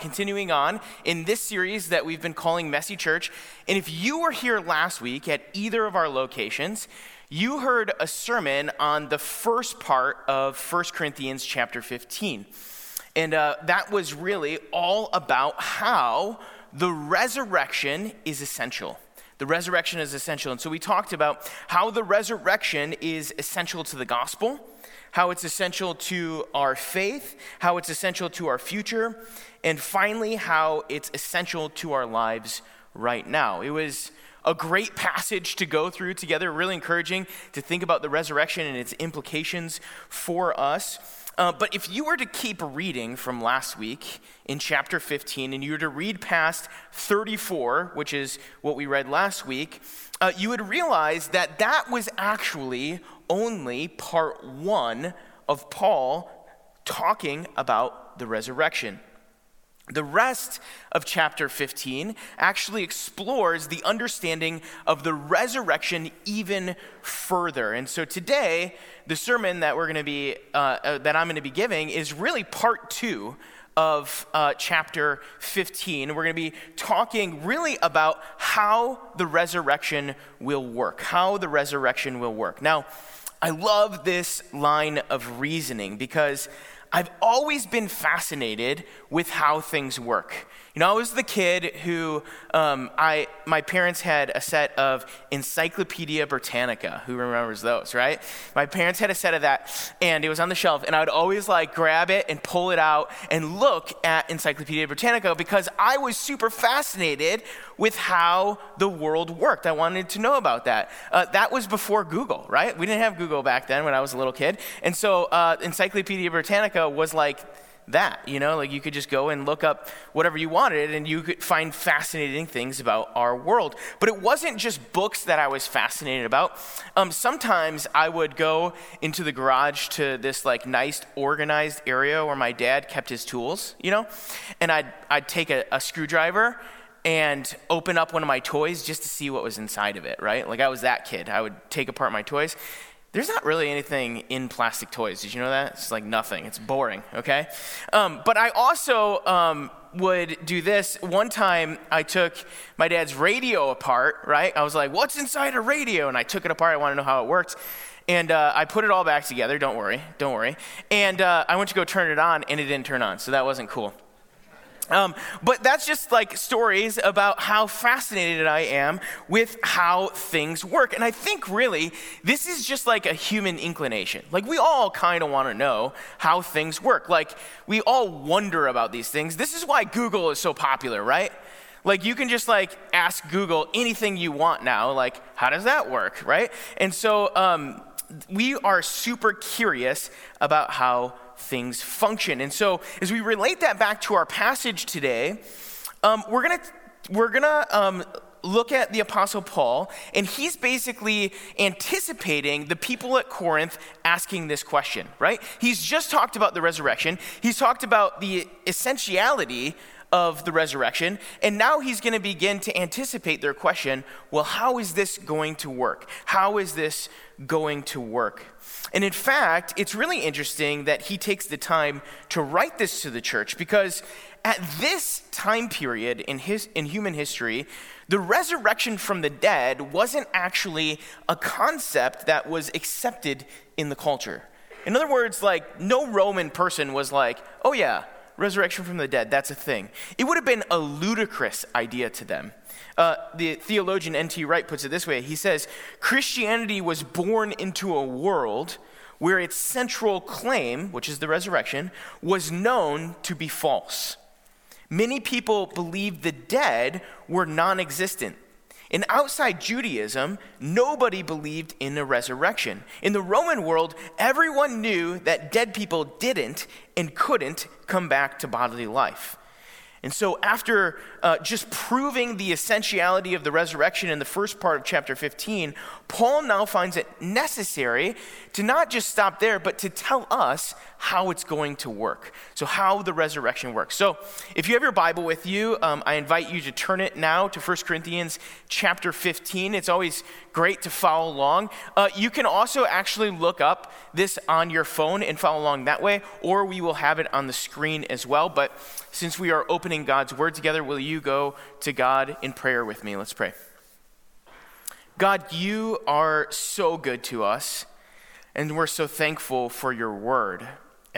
continuing on in this series that we've been calling Messy Church. And if you were here last week at either of our locations, you heard a sermon on the first part of 1 Corinthians chapter 15. And uh, that was really all about how the resurrection is essential. The resurrection is essential. And so we talked about how the resurrection is essential to the gospel, how it's essential to our faith, how it's essential to our future, and finally, how it's essential to our lives right now. It was a great passage to go through together, really encouraging to think about the resurrection and its implications for us. Uh, but if you were to keep reading from last week in chapter 15 and you were to read past 34, which is what we read last week, uh, you would realize that that was actually only part one of Paul talking about the resurrection. The rest of chapter 15 actually explores the understanding of the resurrection even further. And so today, the sermon that we're going to be uh, uh, that I'm going to be giving is really part two of uh, chapter 15. We're going to be talking really about how the resurrection will work. How the resurrection will work. Now, I love this line of reasoning because I've always been fascinated with how things work. You know, I was the kid who um, I my parents had a set of Encyclopedia Britannica. Who remembers those, right? My parents had a set of that, and it was on the shelf, and I would always like grab it and pull it out and look at Encyclopedia Britannica because I was super fascinated with how the world worked. I wanted to know about that. Uh, that was before Google, right? We didn't have Google back then when I was a little kid, and so uh, Encyclopedia Britannica was like that. You know, like you could just go and look up whatever you wanted and you could find fascinating things about our world. But it wasn't just books that I was fascinated about. Um, sometimes I would go into the garage to this like nice organized area where my dad kept his tools, you know, and I'd, I'd take a, a screwdriver and open up one of my toys just to see what was inside of it, right? Like I was that kid. I would take apart my toys there's not really anything in plastic toys. Did you know that? It's like nothing. It's boring, okay? Um, but I also um, would do this. One time I took my dad's radio apart, right? I was like, what's inside a radio? And I took it apart. I want to know how it worked. And uh, I put it all back together. Don't worry. Don't worry. And uh, I went to go turn it on, and it didn't turn on. So that wasn't cool. Um, but that's just like stories about how fascinated I am with how things work. And I think really this is just like a human inclination. Like we all kind of want to know how things work. Like we all wonder about these things. This is why Google is so popular, right? Like you can just like ask Google anything you want now. Like how does that work, right? And so um, we are super curious about how things function. And so, as we relate that back to our passage today, um, we're going to we're gonna um, look at the Apostle Paul, and he's basically anticipating the people at Corinth asking this question, right? He's just talked about the resurrection, he's talked about the essentiality of the resurrection. And now he's going to begin to anticipate their question well, how is this going to work? How is this going to work? And in fact, it's really interesting that he takes the time to write this to the church because at this time period in, his, in human history, the resurrection from the dead wasn't actually a concept that was accepted in the culture. In other words, like, no Roman person was like, oh yeah, resurrection from the dead, that's a thing. It would have been a ludicrous idea to them. Uh, the theologian N.T. Wright puts it this way He says, Christianity was born into a world where its central claim, which is the resurrection, was known to be false. Many people believed the dead were non existent. In outside Judaism, nobody believed in a resurrection. In the Roman world, everyone knew that dead people didn't and couldn't come back to bodily life. And so, after uh, just proving the essentiality of the resurrection in the first part of chapter 15, Paul now finds it necessary to not just stop there, but to tell us how it's going to work. So, how the resurrection works. So, if you have your Bible with you, um, I invite you to turn it now to 1 Corinthians chapter 15. It's always great to follow along. Uh, you can also actually look up this on your phone and follow along that way, or we will have it on the screen as well. But since we are opening God's Word together, will you go to God in prayer with me? Let's pray. God, you are so good to us, and we're so thankful for your Word.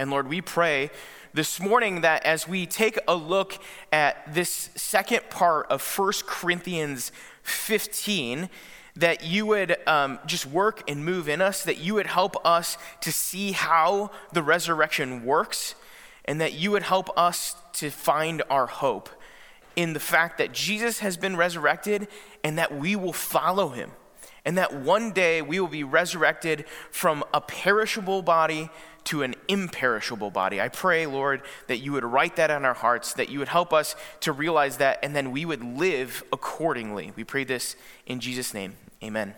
And Lord, we pray this morning that as we take a look at this second part of 1 Corinthians 15, that you would um, just work and move in us, that you would help us to see how the resurrection works, and that you would help us to find our hope in the fact that Jesus has been resurrected and that we will follow him. And that one day we will be resurrected from a perishable body to an imperishable body. I pray, Lord, that you would write that on our hearts, that you would help us to realize that, and then we would live accordingly. We pray this in Jesus' name. Amen.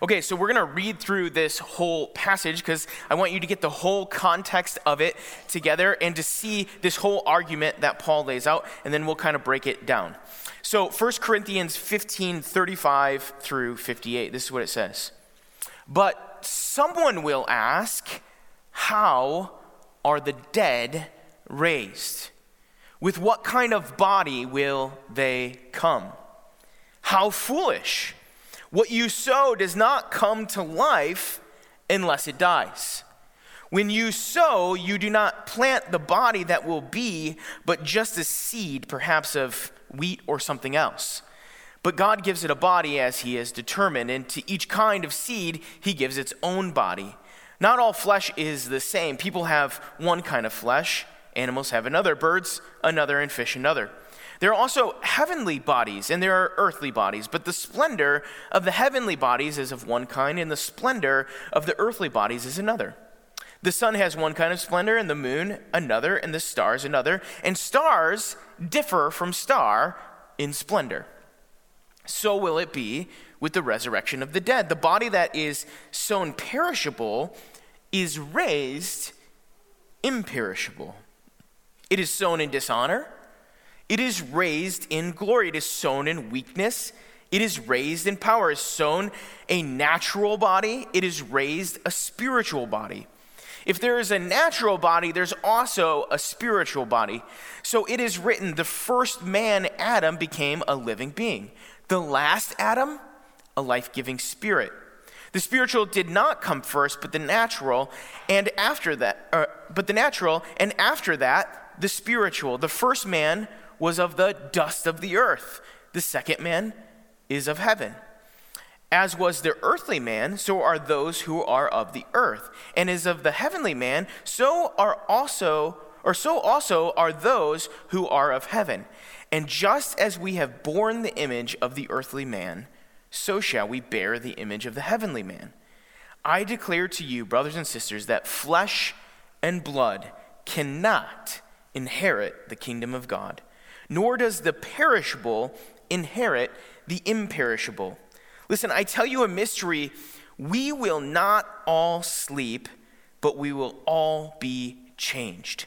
Okay, so we're going to read through this whole passage because I want you to get the whole context of it together and to see this whole argument that Paul lays out, and then we'll kind of break it down. So, 1 Corinthians 15 35 through 58, this is what it says. But someone will ask, How are the dead raised? With what kind of body will they come? How foolish! What you sow does not come to life unless it dies. When you sow, you do not plant the body that will be, but just a seed, perhaps of wheat or something else. But God gives it a body as He has determined, and to each kind of seed, He gives its own body. Not all flesh is the same. People have one kind of flesh, animals have another, birds another, and fish another. There are also heavenly bodies and there are earthly bodies, but the splendor of the heavenly bodies is of one kind, and the splendor of the earthly bodies is another. The sun has one kind of splendor, and the moon another, and the stars another, and stars differ from star in splendor so will it be with the resurrection of the dead. The body that is sown perishable is raised imperishable. It is sown in dishonor, it is raised in glory, it is sown in weakness. It is raised in power. It is sown a natural body. It is raised a spiritual body. If there is a natural body, there's also a spiritual body. So it is written the first man, Adam, became a living being. The last Adam, a life giving spirit. The spiritual did not come first, but the natural, and after that, uh, but the natural, and after that, the spiritual. The first man was of the dust of the earth, the second man is of heaven. As was the earthly man, so are those who are of the earth. And as of the heavenly man, so are also, or so also are those who are of heaven. And just as we have borne the image of the earthly man, so shall we bear the image of the heavenly man. I declare to you, brothers and sisters, that flesh and blood cannot inherit the kingdom of God, nor does the perishable inherit the imperishable. Listen, I tell you a mystery. We will not all sleep, but we will all be changed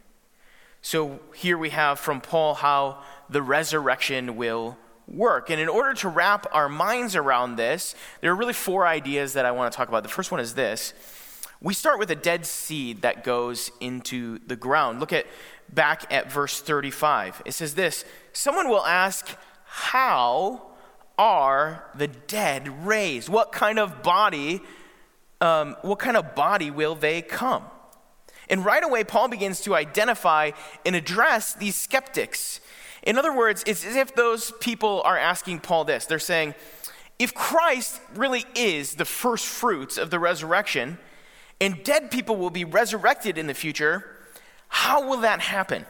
So here we have from Paul how the resurrection will work. And in order to wrap our minds around this, there are really four ideas that I want to talk about. The first one is this we start with a dead seed that goes into the ground. Look at back at verse 35. It says this Someone will ask, How are the dead raised? What kind of body, um, what kind of body will they come? And right away, Paul begins to identify and address these skeptics. In other words, it's as if those people are asking Paul this. They're saying, if Christ really is the first fruits of the resurrection, and dead people will be resurrected in the future, how will that happen?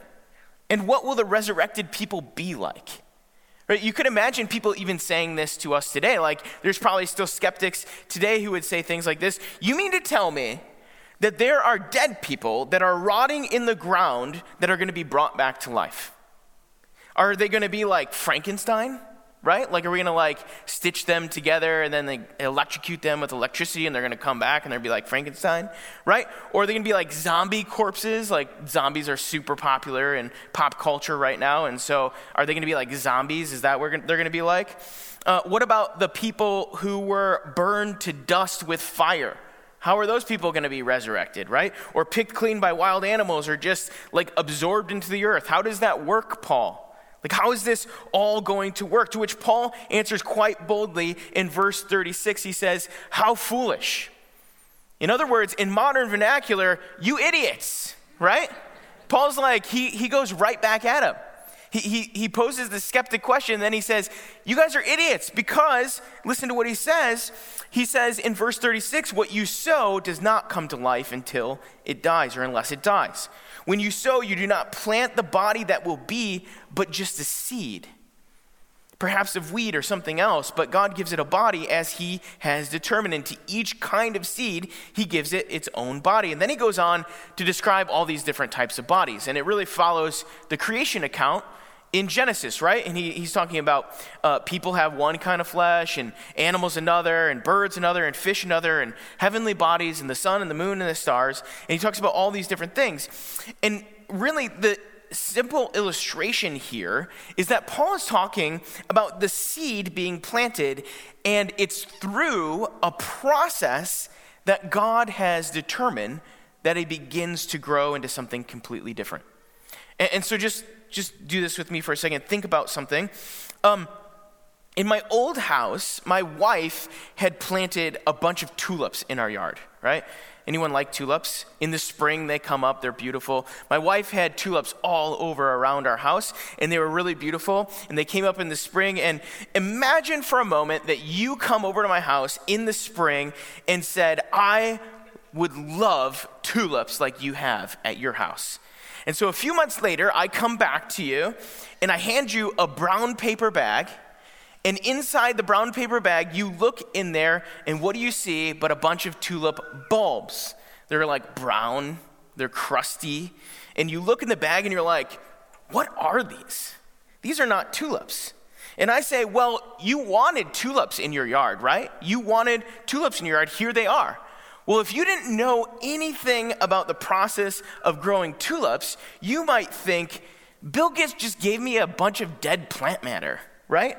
And what will the resurrected people be like? Right? You could imagine people even saying this to us today. Like, there's probably still skeptics today who would say things like this You mean to tell me that there are dead people that are rotting in the ground that are going to be brought back to life? Are they going to be like Frankenstein? right? Like, are we going to like stitch them together and then they electrocute them with electricity and they're going to come back and they'll be like Frankenstein, right? Or are they going to be like zombie corpses? Like, zombies are super popular in pop culture right now. And so, are they going to be like zombies? Is that what they're going to be like? Uh, what about the people who were burned to dust with fire? How are those people going to be resurrected, right? Or picked clean by wild animals or just like absorbed into the earth? How does that work, Paul? Like, how is this all going to work? To which Paul answers quite boldly in verse 36. He says, How foolish. In other words, in modern vernacular, you idiots, right? Paul's like, he, he goes right back at him. He, he, he poses the skeptic question, and then he says, You guys are idiots because, listen to what he says. He says in verse 36, What you sow does not come to life until it dies or unless it dies. When you sow, you do not plant the body that will be, but just a seed, perhaps of wheat or something else, but God gives it a body as He has determined. And to each kind of seed, He gives it its own body. And then He goes on to describe all these different types of bodies. And it really follows the creation account in Genesis, right? And he, he's talking about uh, people have one kind of flesh, and animals another, and birds another, and fish another, and heavenly bodies, and the sun, and the moon, and the stars. And he talks about all these different things. And really, the simple illustration here is that Paul is talking about the seed being planted, and it's through a process that God has determined that it begins to grow into something completely different. And, and so just just do this with me for a second. Think about something. Um, in my old house, my wife had planted a bunch of tulips in our yard, right? Anyone like tulips? In the spring, they come up, they're beautiful. My wife had tulips all over around our house, and they were really beautiful. And they came up in the spring. And imagine for a moment that you come over to my house in the spring and said, I would love tulips like you have at your house. And so a few months later, I come back to you and I hand you a brown paper bag. And inside the brown paper bag, you look in there, and what do you see but a bunch of tulip bulbs? They're like brown, they're crusty. And you look in the bag and you're like, what are these? These are not tulips. And I say, well, you wanted tulips in your yard, right? You wanted tulips in your yard. Here they are. Well, if you didn't know anything about the process of growing tulips, you might think, Bill Gates just gave me a bunch of dead plant matter, right?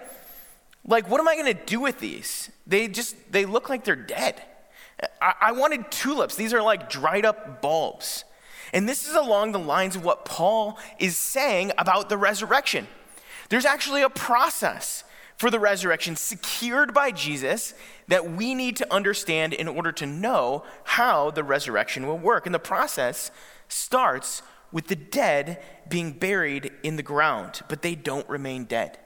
Like, what am I gonna do with these? They just, they look like they're dead. I, I wanted tulips. These are like dried up bulbs. And this is along the lines of what Paul is saying about the resurrection. There's actually a process for the resurrection secured by Jesus that we need to understand in order to know how the resurrection will work. And the process starts with the dead being buried in the ground, but they don't remain dead.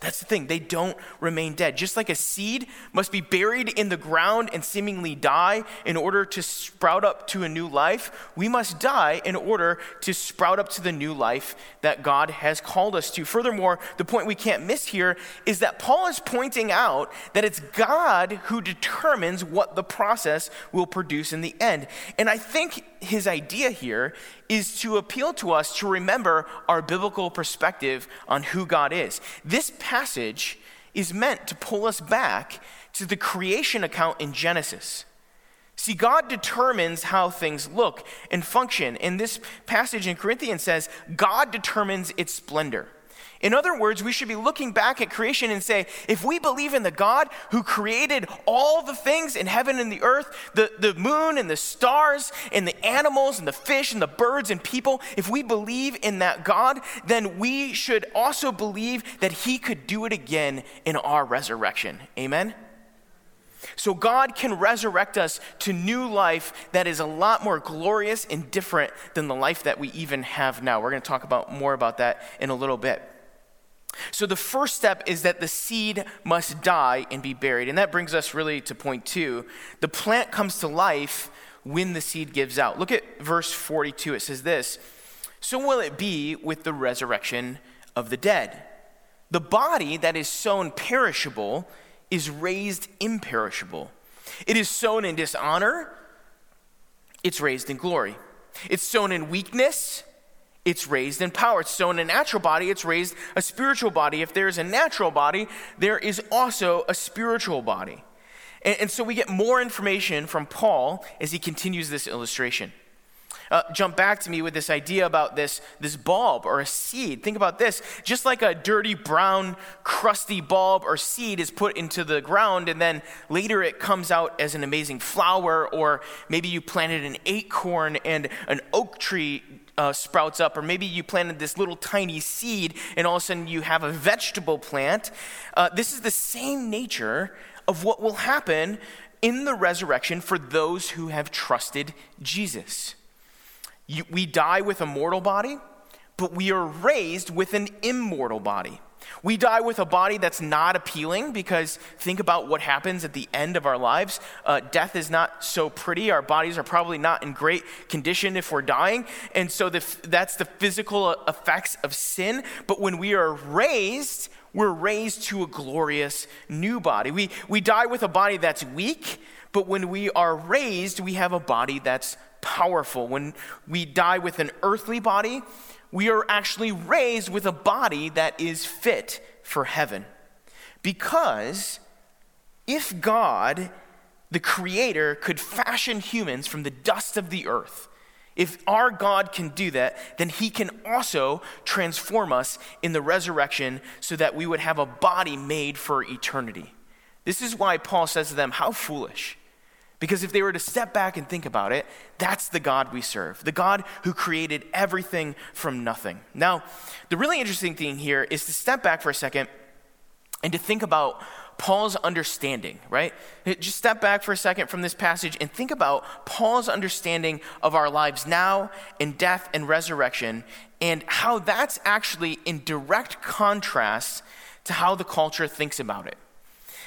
That's the thing, they don't remain dead. Just like a seed must be buried in the ground and seemingly die in order to sprout up to a new life, we must die in order to sprout up to the new life that God has called us to. Furthermore, the point we can't miss here is that Paul is pointing out that it's God who determines what the process will produce in the end. And I think his idea here is to appeal to us to remember our biblical perspective on who God is. This passage is meant to pull us back to the creation account in Genesis. See, God determines how things look and function. And this passage in Corinthians says God determines its splendor. In other words, we should be looking back at creation and say, if we believe in the God who created all the things in heaven and the earth, the, the moon and the stars and the animals and the fish and the birds and people, if we believe in that God, then we should also believe that he could do it again in our resurrection. Amen? So God can resurrect us to new life that is a lot more glorious and different than the life that we even have now. We're going to talk about more about that in a little bit. So, the first step is that the seed must die and be buried. And that brings us really to point two. The plant comes to life when the seed gives out. Look at verse 42. It says this So will it be with the resurrection of the dead. The body that is sown perishable is raised imperishable. It is sown in dishonor, it's raised in glory. It's sown in weakness, it's raised in power. It's sown a natural body, it's raised a spiritual body. If there is a natural body, there is also a spiritual body. And, and so we get more information from Paul as he continues this illustration. Uh, jump back to me with this idea about this, this bulb or a seed. Think about this. Just like a dirty, brown, crusty bulb or seed is put into the ground, and then later it comes out as an amazing flower, or maybe you planted an acorn and an oak tree uh, sprouts up, or maybe you planted this little tiny seed and all of a sudden you have a vegetable plant. Uh, this is the same nature of what will happen in the resurrection for those who have trusted Jesus. You, we die with a mortal body, but we are raised with an immortal body. We die with a body that's not appealing because think about what happens at the end of our lives. Uh, death is not so pretty. Our bodies are probably not in great condition if we're dying. And so the, that's the physical effects of sin. But when we are raised, we're raised to a glorious new body. We, we die with a body that's weak, but when we are raised, we have a body that's powerful. When we die with an earthly body, we are actually raised with a body that is fit for heaven. Because if God, the Creator, could fashion humans from the dust of the earth, if our God can do that, then He can also transform us in the resurrection so that we would have a body made for eternity. This is why Paul says to them, How foolish. Because if they were to step back and think about it, that's the God we serve, the God who created everything from nothing. Now, the really interesting thing here is to step back for a second and to think about Paul's understanding, right? Just step back for a second from this passage and think about Paul's understanding of our lives now in death and resurrection and how that's actually in direct contrast to how the culture thinks about it.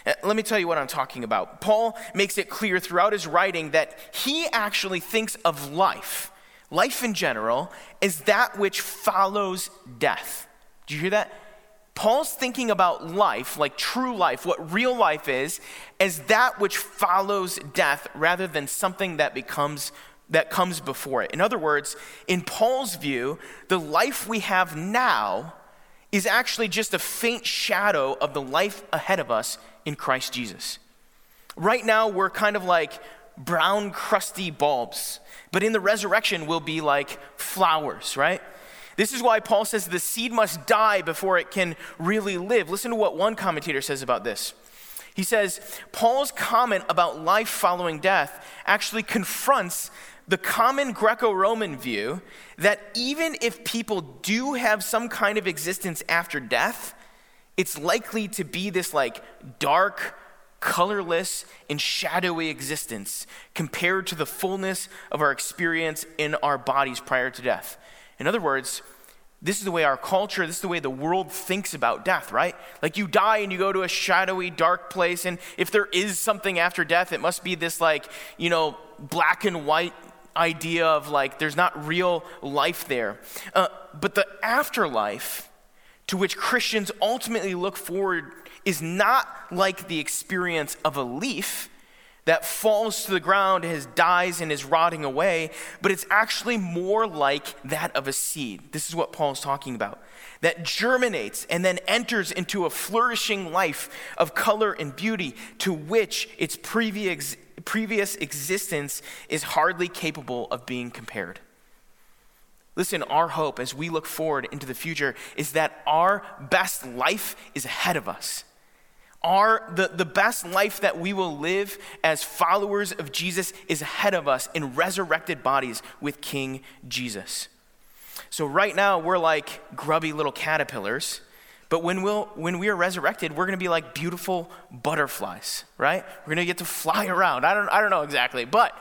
Uh, let me tell you what I'm talking about. Paul makes it clear throughout his writing that he actually thinks of life, life in general, as that which follows death. Do you hear that? Paul's thinking about life, like true life, what real life is, as that which follows death rather than something that becomes that comes before it. In other words, in Paul's view, the life we have now is actually just a faint shadow of the life ahead of us in Christ Jesus. Right now, we're kind of like brown, crusty bulbs, but in the resurrection, we'll be like flowers, right? This is why Paul says the seed must die before it can really live. Listen to what one commentator says about this. He says, Paul's comment about life following death actually confronts the common Greco Roman view that even if people do have some kind of existence after death, it's likely to be this like dark, colorless, and shadowy existence compared to the fullness of our experience in our bodies prior to death. In other words, this is the way our culture, this is the way the world thinks about death, right? Like you die and you go to a shadowy, dark place, and if there is something after death, it must be this, like, you know, black and white idea of like there's not real life there. Uh, but the afterlife to which Christians ultimately look forward is not like the experience of a leaf that falls to the ground, has dies and is rotting away, but it's actually more like that of a seed. This is what Paul is talking about. That germinates and then enters into a flourishing life of color and beauty to which its previous previous existence is hardly capable of being compared. Listen, our hope as we look forward into the future is that our best life is ahead of us. Our, the, the best life that we will live as followers of Jesus is ahead of us in resurrected bodies with King Jesus. So, right now, we're like grubby little caterpillars, but when, we'll, when we are resurrected, we're gonna be like beautiful butterflies, right? We're gonna get to fly around. I don't, I don't know exactly, but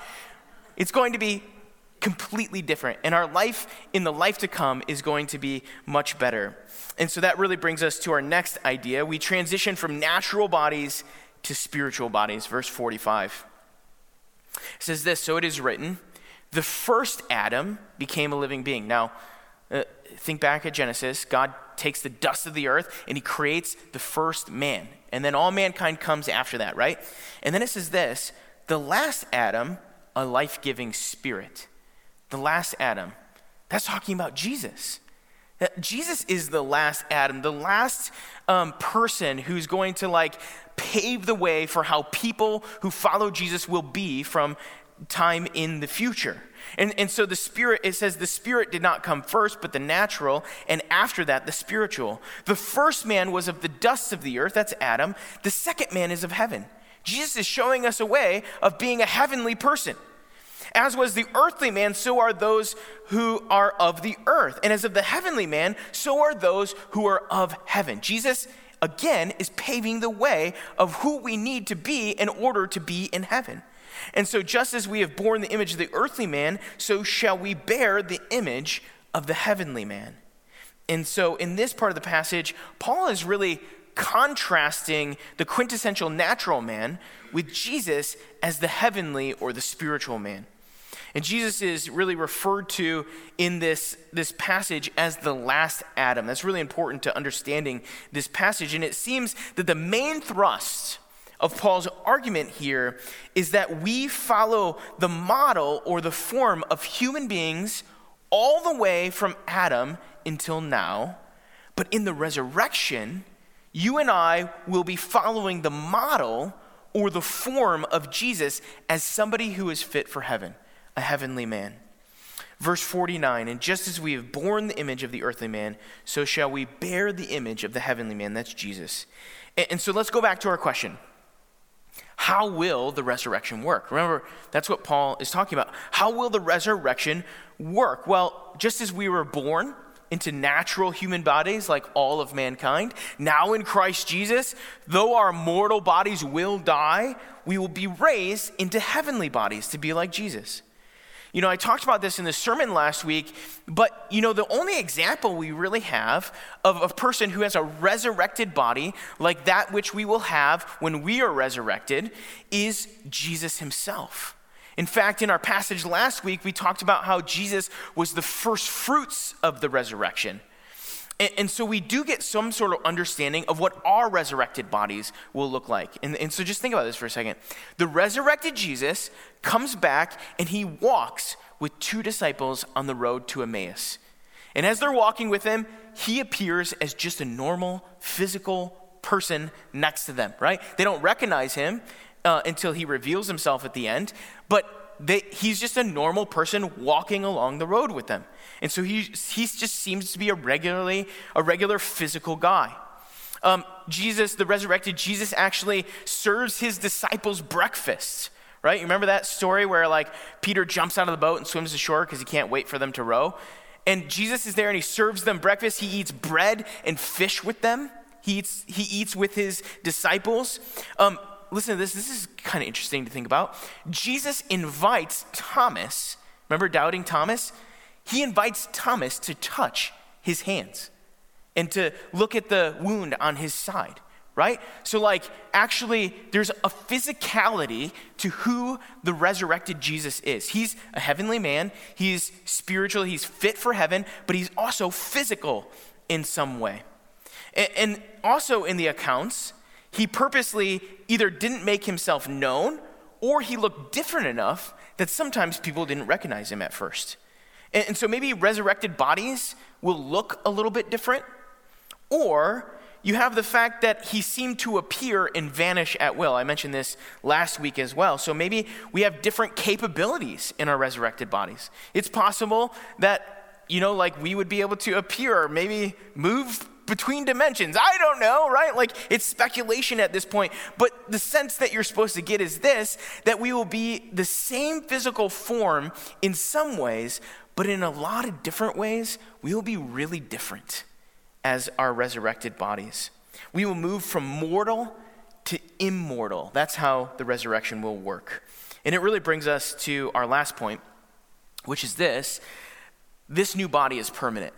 it's going to be completely different. And our life in the life to come is going to be much better. And so that really brings us to our next idea. We transition from natural bodies to spiritual bodies. Verse 45 it says this So it is written, the first Adam became a living being. Now, uh, think back at Genesis. God takes the dust of the earth and he creates the first man. And then all mankind comes after that, right? And then it says this the last Adam, a life giving spirit the last Adam. That's talking about Jesus. Jesus is the last Adam, the last um, person who's going to like pave the way for how people who follow Jesus will be from time in the future. And, and so the Spirit, it says the Spirit did not come first, but the natural, and after that, the spiritual. The first man was of the dust of the earth, that's Adam. The second man is of heaven. Jesus is showing us a way of being a heavenly person. As was the earthly man, so are those who are of the earth. And as of the heavenly man, so are those who are of heaven. Jesus, again, is paving the way of who we need to be in order to be in heaven. And so, just as we have borne the image of the earthly man, so shall we bear the image of the heavenly man. And so, in this part of the passage, Paul is really contrasting the quintessential natural man with Jesus as the heavenly or the spiritual man. And Jesus is really referred to in this, this passage as the last Adam. That's really important to understanding this passage. And it seems that the main thrust of Paul's argument here is that we follow the model or the form of human beings all the way from Adam until now. But in the resurrection, you and I will be following the model or the form of Jesus as somebody who is fit for heaven a heavenly man. Verse 49 And just as we have borne the image of the earthly man, so shall we bear the image of the heavenly man. That's Jesus. And, and so let's go back to our question How will the resurrection work? Remember, that's what Paul is talking about. How will the resurrection work? Well, just as we were born, into natural human bodies like all of mankind. Now in Christ Jesus, though our mortal bodies will die, we will be raised into heavenly bodies to be like Jesus. You know, I talked about this in the sermon last week, but you know, the only example we really have of a person who has a resurrected body, like that which we will have when we are resurrected, is Jesus himself. In fact, in our passage last week, we talked about how Jesus was the first fruits of the resurrection. And, and, so we do get some sort of understanding of what our resurrected bodies will look like. And, and so just think about this for a second. The resurrected Jesus comes back and he walks with two disciples on the road to Emmaus. And as they're walking with him, he appears as just a normal physical person next to them, right? They don't recognize him uh, until he reveals himself at the end, but he's just a normal person walking along the road with them. And so he, he just seems to be a regularly a regular physical guy. Um, Jesus, the resurrected Jesus, actually serves his disciples breakfast. Right? You remember that story where like Peter jumps out of the boat and swims ashore because he can't wait for them to row? And Jesus is there and he serves them breakfast. He eats bread and fish with them. He eats, he eats with his disciples. Um, listen to this. This is kind of interesting to think about. Jesus invites Thomas, remember doubting Thomas? he invites Thomas to touch his hands and to look at the wound on his side, right? So, like, actually, there's a physicality to who the resurrected Jesus is. He's a heavenly man, he's spiritual, he's fit for heaven, but he's also physical in some way. And, also in the accounts, he purposely either didn't make himself known or he looked different enough that sometimes people didn't recognize him at first. And, and so maybe resurrected bodies will look a little bit different. Or you have the fact that he seemed to appear and vanish at will. I mentioned this last week as well. So maybe we have different capabilities in our resurrected bodies. It's possible that you know, like we would be able to appear maybe move between dimensions. I don't know, right? Like it's speculation at this point. But the sense that you're supposed to get is this that we will be the same physical form in some ways, but in a lot of different ways, we will be really different as our resurrected bodies. We will move from mortal to immortal. That's how the resurrection will work. And it really brings us to our last point, which is this this new body is permanent.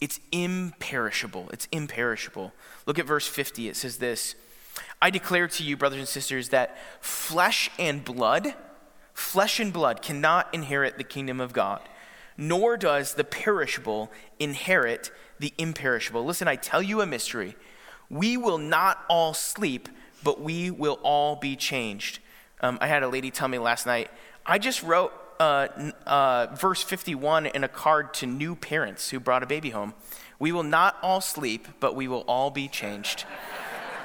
It's imperishable. It's imperishable. Look at verse 50. It says this I declare to you, brothers and sisters, that flesh and blood, flesh and blood cannot inherit the kingdom of God, nor does the perishable inherit the imperishable. Listen, I tell you a mystery. We will not all sleep, but we will all be changed. Um, I had a lady tell me last night, I just wrote uh, uh, verse 51 in a card to new parents who brought a baby home. We will not all sleep, but we will all be changed.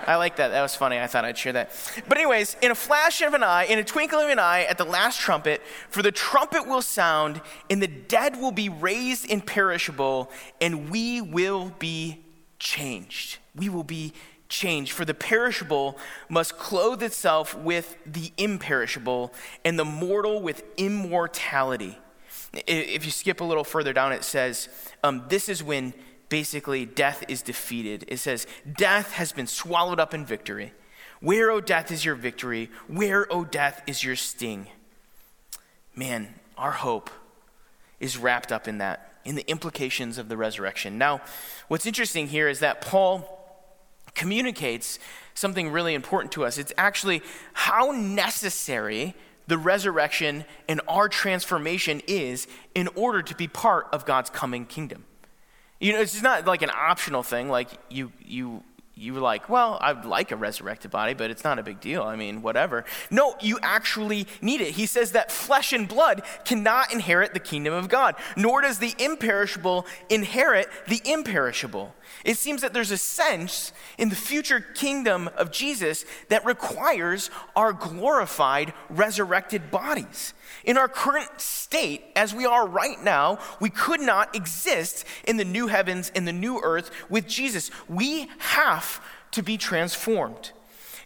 I like that. That was funny. I thought I'd share that. But, anyways, in a flash of an eye, in a twinkle of an eye, at the last trumpet, for the trumpet will sound, and the dead will be raised imperishable, and we will be changed. We will be change. For the perishable must clothe itself with the imperishable, and the mortal with immortality. If you skip a little further down, it says, um, This is when basically death is defeated. It says, Death has been swallowed up in victory. Where, O death, is your victory? Where, O death, is your sting? Man, our hope is wrapped up in that, in the implications of the resurrection. Now, what's interesting here is that Paul communicates something really important to us. It's actually how necessary the resurrection and our transformation is in order to be part of God's coming kingdom. You know, it's not like an optional thing, like you, you you were like, well, I'd like a resurrected body, but it's not a big deal. I mean, whatever. No, you actually need it. He says that flesh and blood cannot inherit the kingdom of God, nor does the imperishable inherit the imperishable. It seems that there's a sense in the future kingdom of Jesus that requires our glorified, resurrected bodies. In our current state, as we are right now, we could not exist in the new heavens and the new earth with Jesus. We have to be transformed.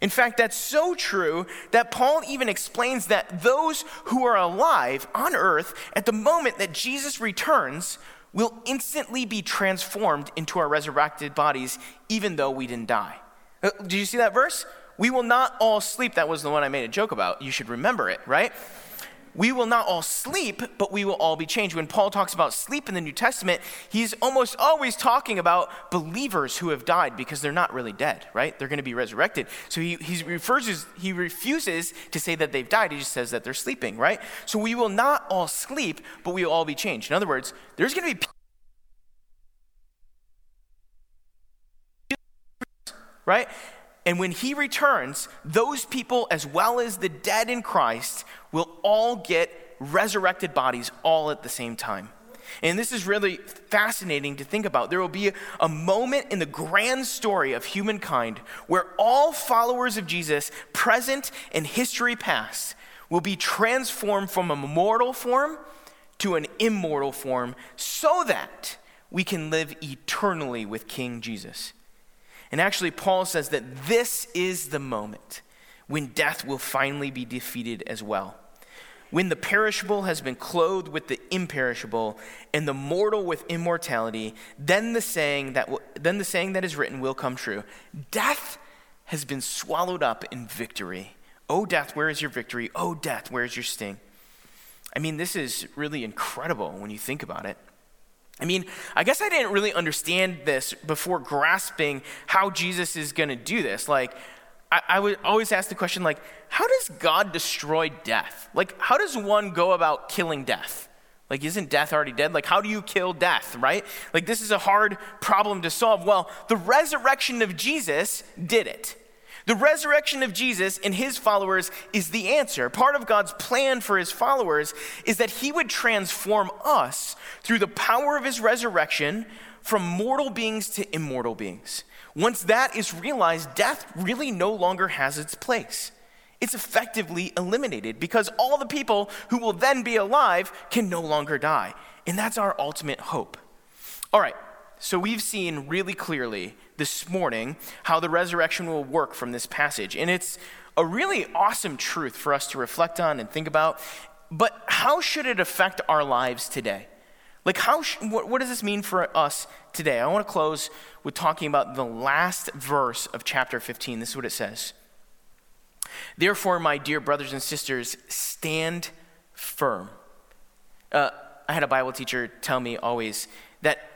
In fact, that's so true that Paul even explains that those who are alive on earth at the moment that Jesus returns will instantly be transformed into our resurrected bodies, even though we didn't die. Uh, do you see that verse? We will not all sleep. That was the one I made a joke about. You should remember it, right? We will not all sleep, but we will all be changed. When Paul talks about sleep in the New Testament, he's almost always talking about believers who have died because they're not really dead, right? They're going to be resurrected. So he, he, refers, he refuses to say that they've died. He just says that they're sleeping, right? So we will not all sleep, but we will all be changed. In other words, there's going to be right? And when he returns, those people, as well as the dead in Christ, will all get resurrected bodies all at the same time. And this is really fascinating to think about. There will be a moment in the grand story of humankind where all followers of Jesus, present and history past, will be transformed from a mortal form to an immortal form so that we can live eternally with King Jesus. And actually, Paul says that this is the moment when death will finally be defeated as well. When the perishable has been clothed with the imperishable and the mortal with immortality, then the saying that, then the saying that is written will come true. Death has been swallowed up in victory. Oh, death, where is your victory? Oh, death, where is your sting? I mean, this is really incredible when you think about it. I mean, I guess I didn't really understand this before grasping how Jesus is going to do this. Like, I, I, would always ask the question, like, how does God destroy death? Like, how does one go about killing death? Like, isn't death already dead? Like, how do you kill death, right? Like, this is a hard problem to solve. Well, the resurrection of Jesus did it. The resurrection of Jesus and his followers is the answer. Part of God's plan for his followers is that he would transform us through the power of his resurrection from mortal beings to immortal beings. Once that is realized, death really no longer has its place. it's effectively eliminated because all the people who will then be alive can no longer die. And that's our ultimate hope. All right, so we've seen really clearly this morning how the resurrection will work from this passage. And it's a really awesome truth for us to reflect on and think about. But how should it affect our lives today? Like, how sh- what, what does this mean for us today? I want to close with talking about the last verse of chapter 15. This is what it says. Therefore, my dear brothers and sisters, stand firm. Uh, I had a Bible teacher tell me always that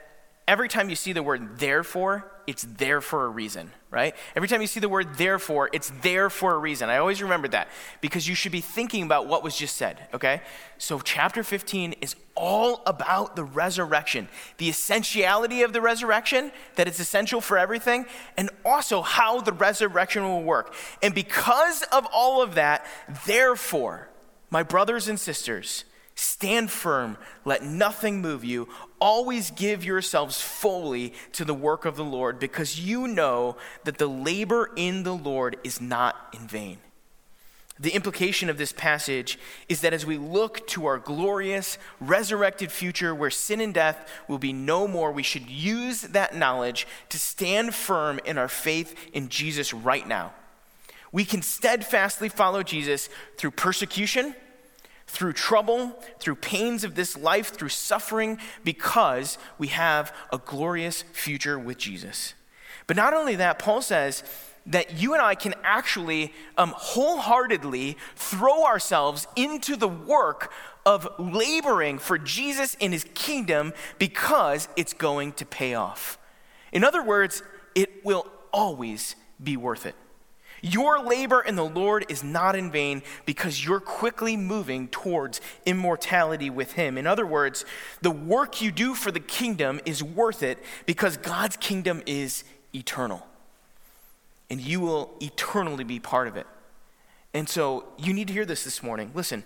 every time you see the word therefore, it's there for a reason, right? Every time you see the word therefore, it's there for a reason. I always remember that because you should be thinking about what was just said, okay? So, chapter 15 is all about the resurrection, the essentiality of the resurrection, that it's essential for everything, and also how the resurrection will work. And because of all of that, therefore, my brothers and sisters, Stand firm, let nothing move you. Always give yourselves fully to the work of the Lord, because you know that the labor in the Lord is not in vain. The implication of this passage is that as we look to our glorious, resurrected future where sin and death will be no more, we should use that knowledge to stand firm in our faith in Jesus right now. We can steadfastly follow Jesus through persecution through trouble, through pains of this life, through suffering, because we have a glorious future with Jesus. But not only that, Paul says that you and I can actually um, wholeheartedly throw ourselves into the work of laboring for Jesus in his kingdom because it's going to pay off. In other words, it will always be worth it. Your labor in the Lord is not in vain because you're quickly moving towards immortality with Him. In other words, the work you do for the kingdom is worth it because God's kingdom is eternal. And you will eternally be part of it. And so you need to hear this this morning. Listen,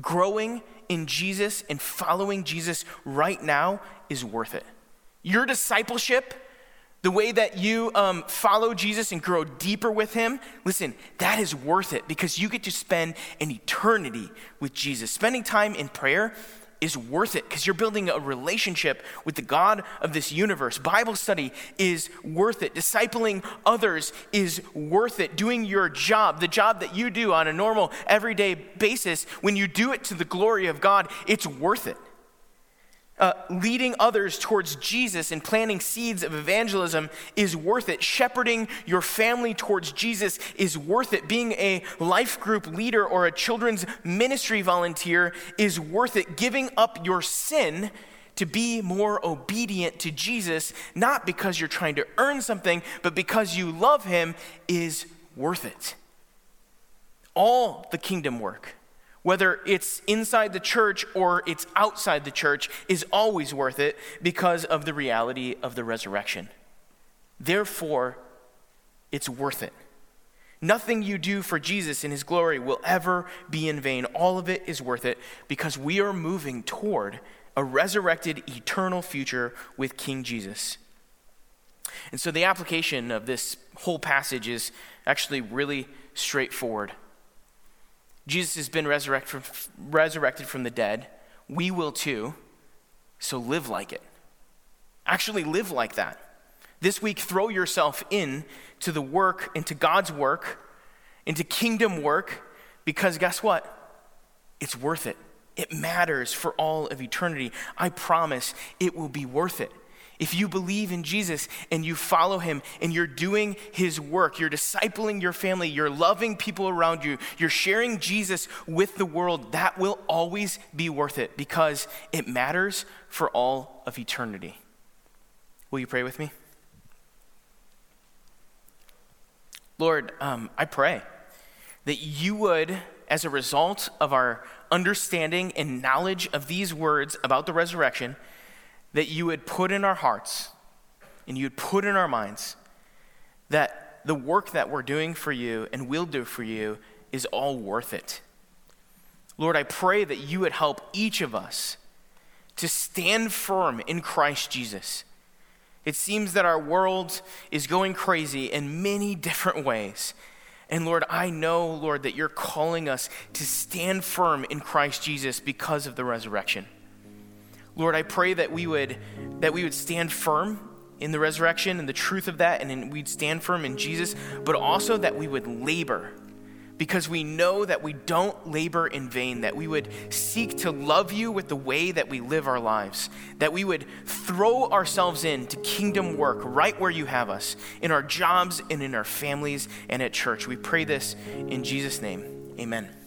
growing in Jesus and following Jesus right now is worth it. Your discipleship the way that you um, follow Jesus and grow deeper with him, listen, that is worth it because you get to spend an eternity with Jesus. Spending time in prayer is worth it because you're building a relationship with the God of this universe. Bible study is worth it. Discipling others is worth it. Doing your job, the job that you do on a normal, everyday basis, when you do it to the glory of God, it's worth it uh, leading others towards Jesus and planting seeds of evangelism is worth it. Shepherding your family towards Jesus is worth it. Being a life group leader or a children's ministry volunteer is worth it. Giving up your sin to be more obedient to Jesus, not because you're trying to earn something, but because you love him, is worth it. All the kingdom work whether it's inside the church or it's outside the church, is always worth it because of the reality of the resurrection. Therefore, it's worth it. Nothing you do for Jesus in his glory will ever be in vain. All of it is worth it because we are moving toward a resurrected eternal future with King Jesus. And so the application of this whole passage is actually really straightforward. Jesus has been resurrected from, resurrected from the dead. We will too. So live like it. Actually, live like that. This week, throw yourself in to the work, into God's work, into kingdom work, because guess what? It's worth it. It matters for all of eternity. I promise it will be worth it. If you believe in Jesus and you follow him and you're doing his work, you're discipling your family, you're loving people around you, you're sharing Jesus with the world, that will always be worth it because it matters for all of eternity. Will you pray with me? Lord, um, I pray that you would, as a result of our understanding and knowledge of these words about the resurrection, that you would put in our hearts and you would put in our minds that the work that we're doing for you and will do for you is all worth it. Lord, I pray that you would help each of us to stand firm in Christ Jesus. It seems that our world is going crazy in many different ways. And Lord, I know, Lord, that you're calling us to stand firm in Christ Jesus because of the resurrection. Lord, I pray that we would that we would stand firm in the resurrection and the truth of that, and in, we'd stand firm in Jesus, but also that we would labor because we know that we don't labor in vain, that we would seek to love you with the way that we live our lives, that we would throw ourselves into kingdom work right where you have us, in our jobs and in our families and at church. We pray this in Jesus' name. Amen.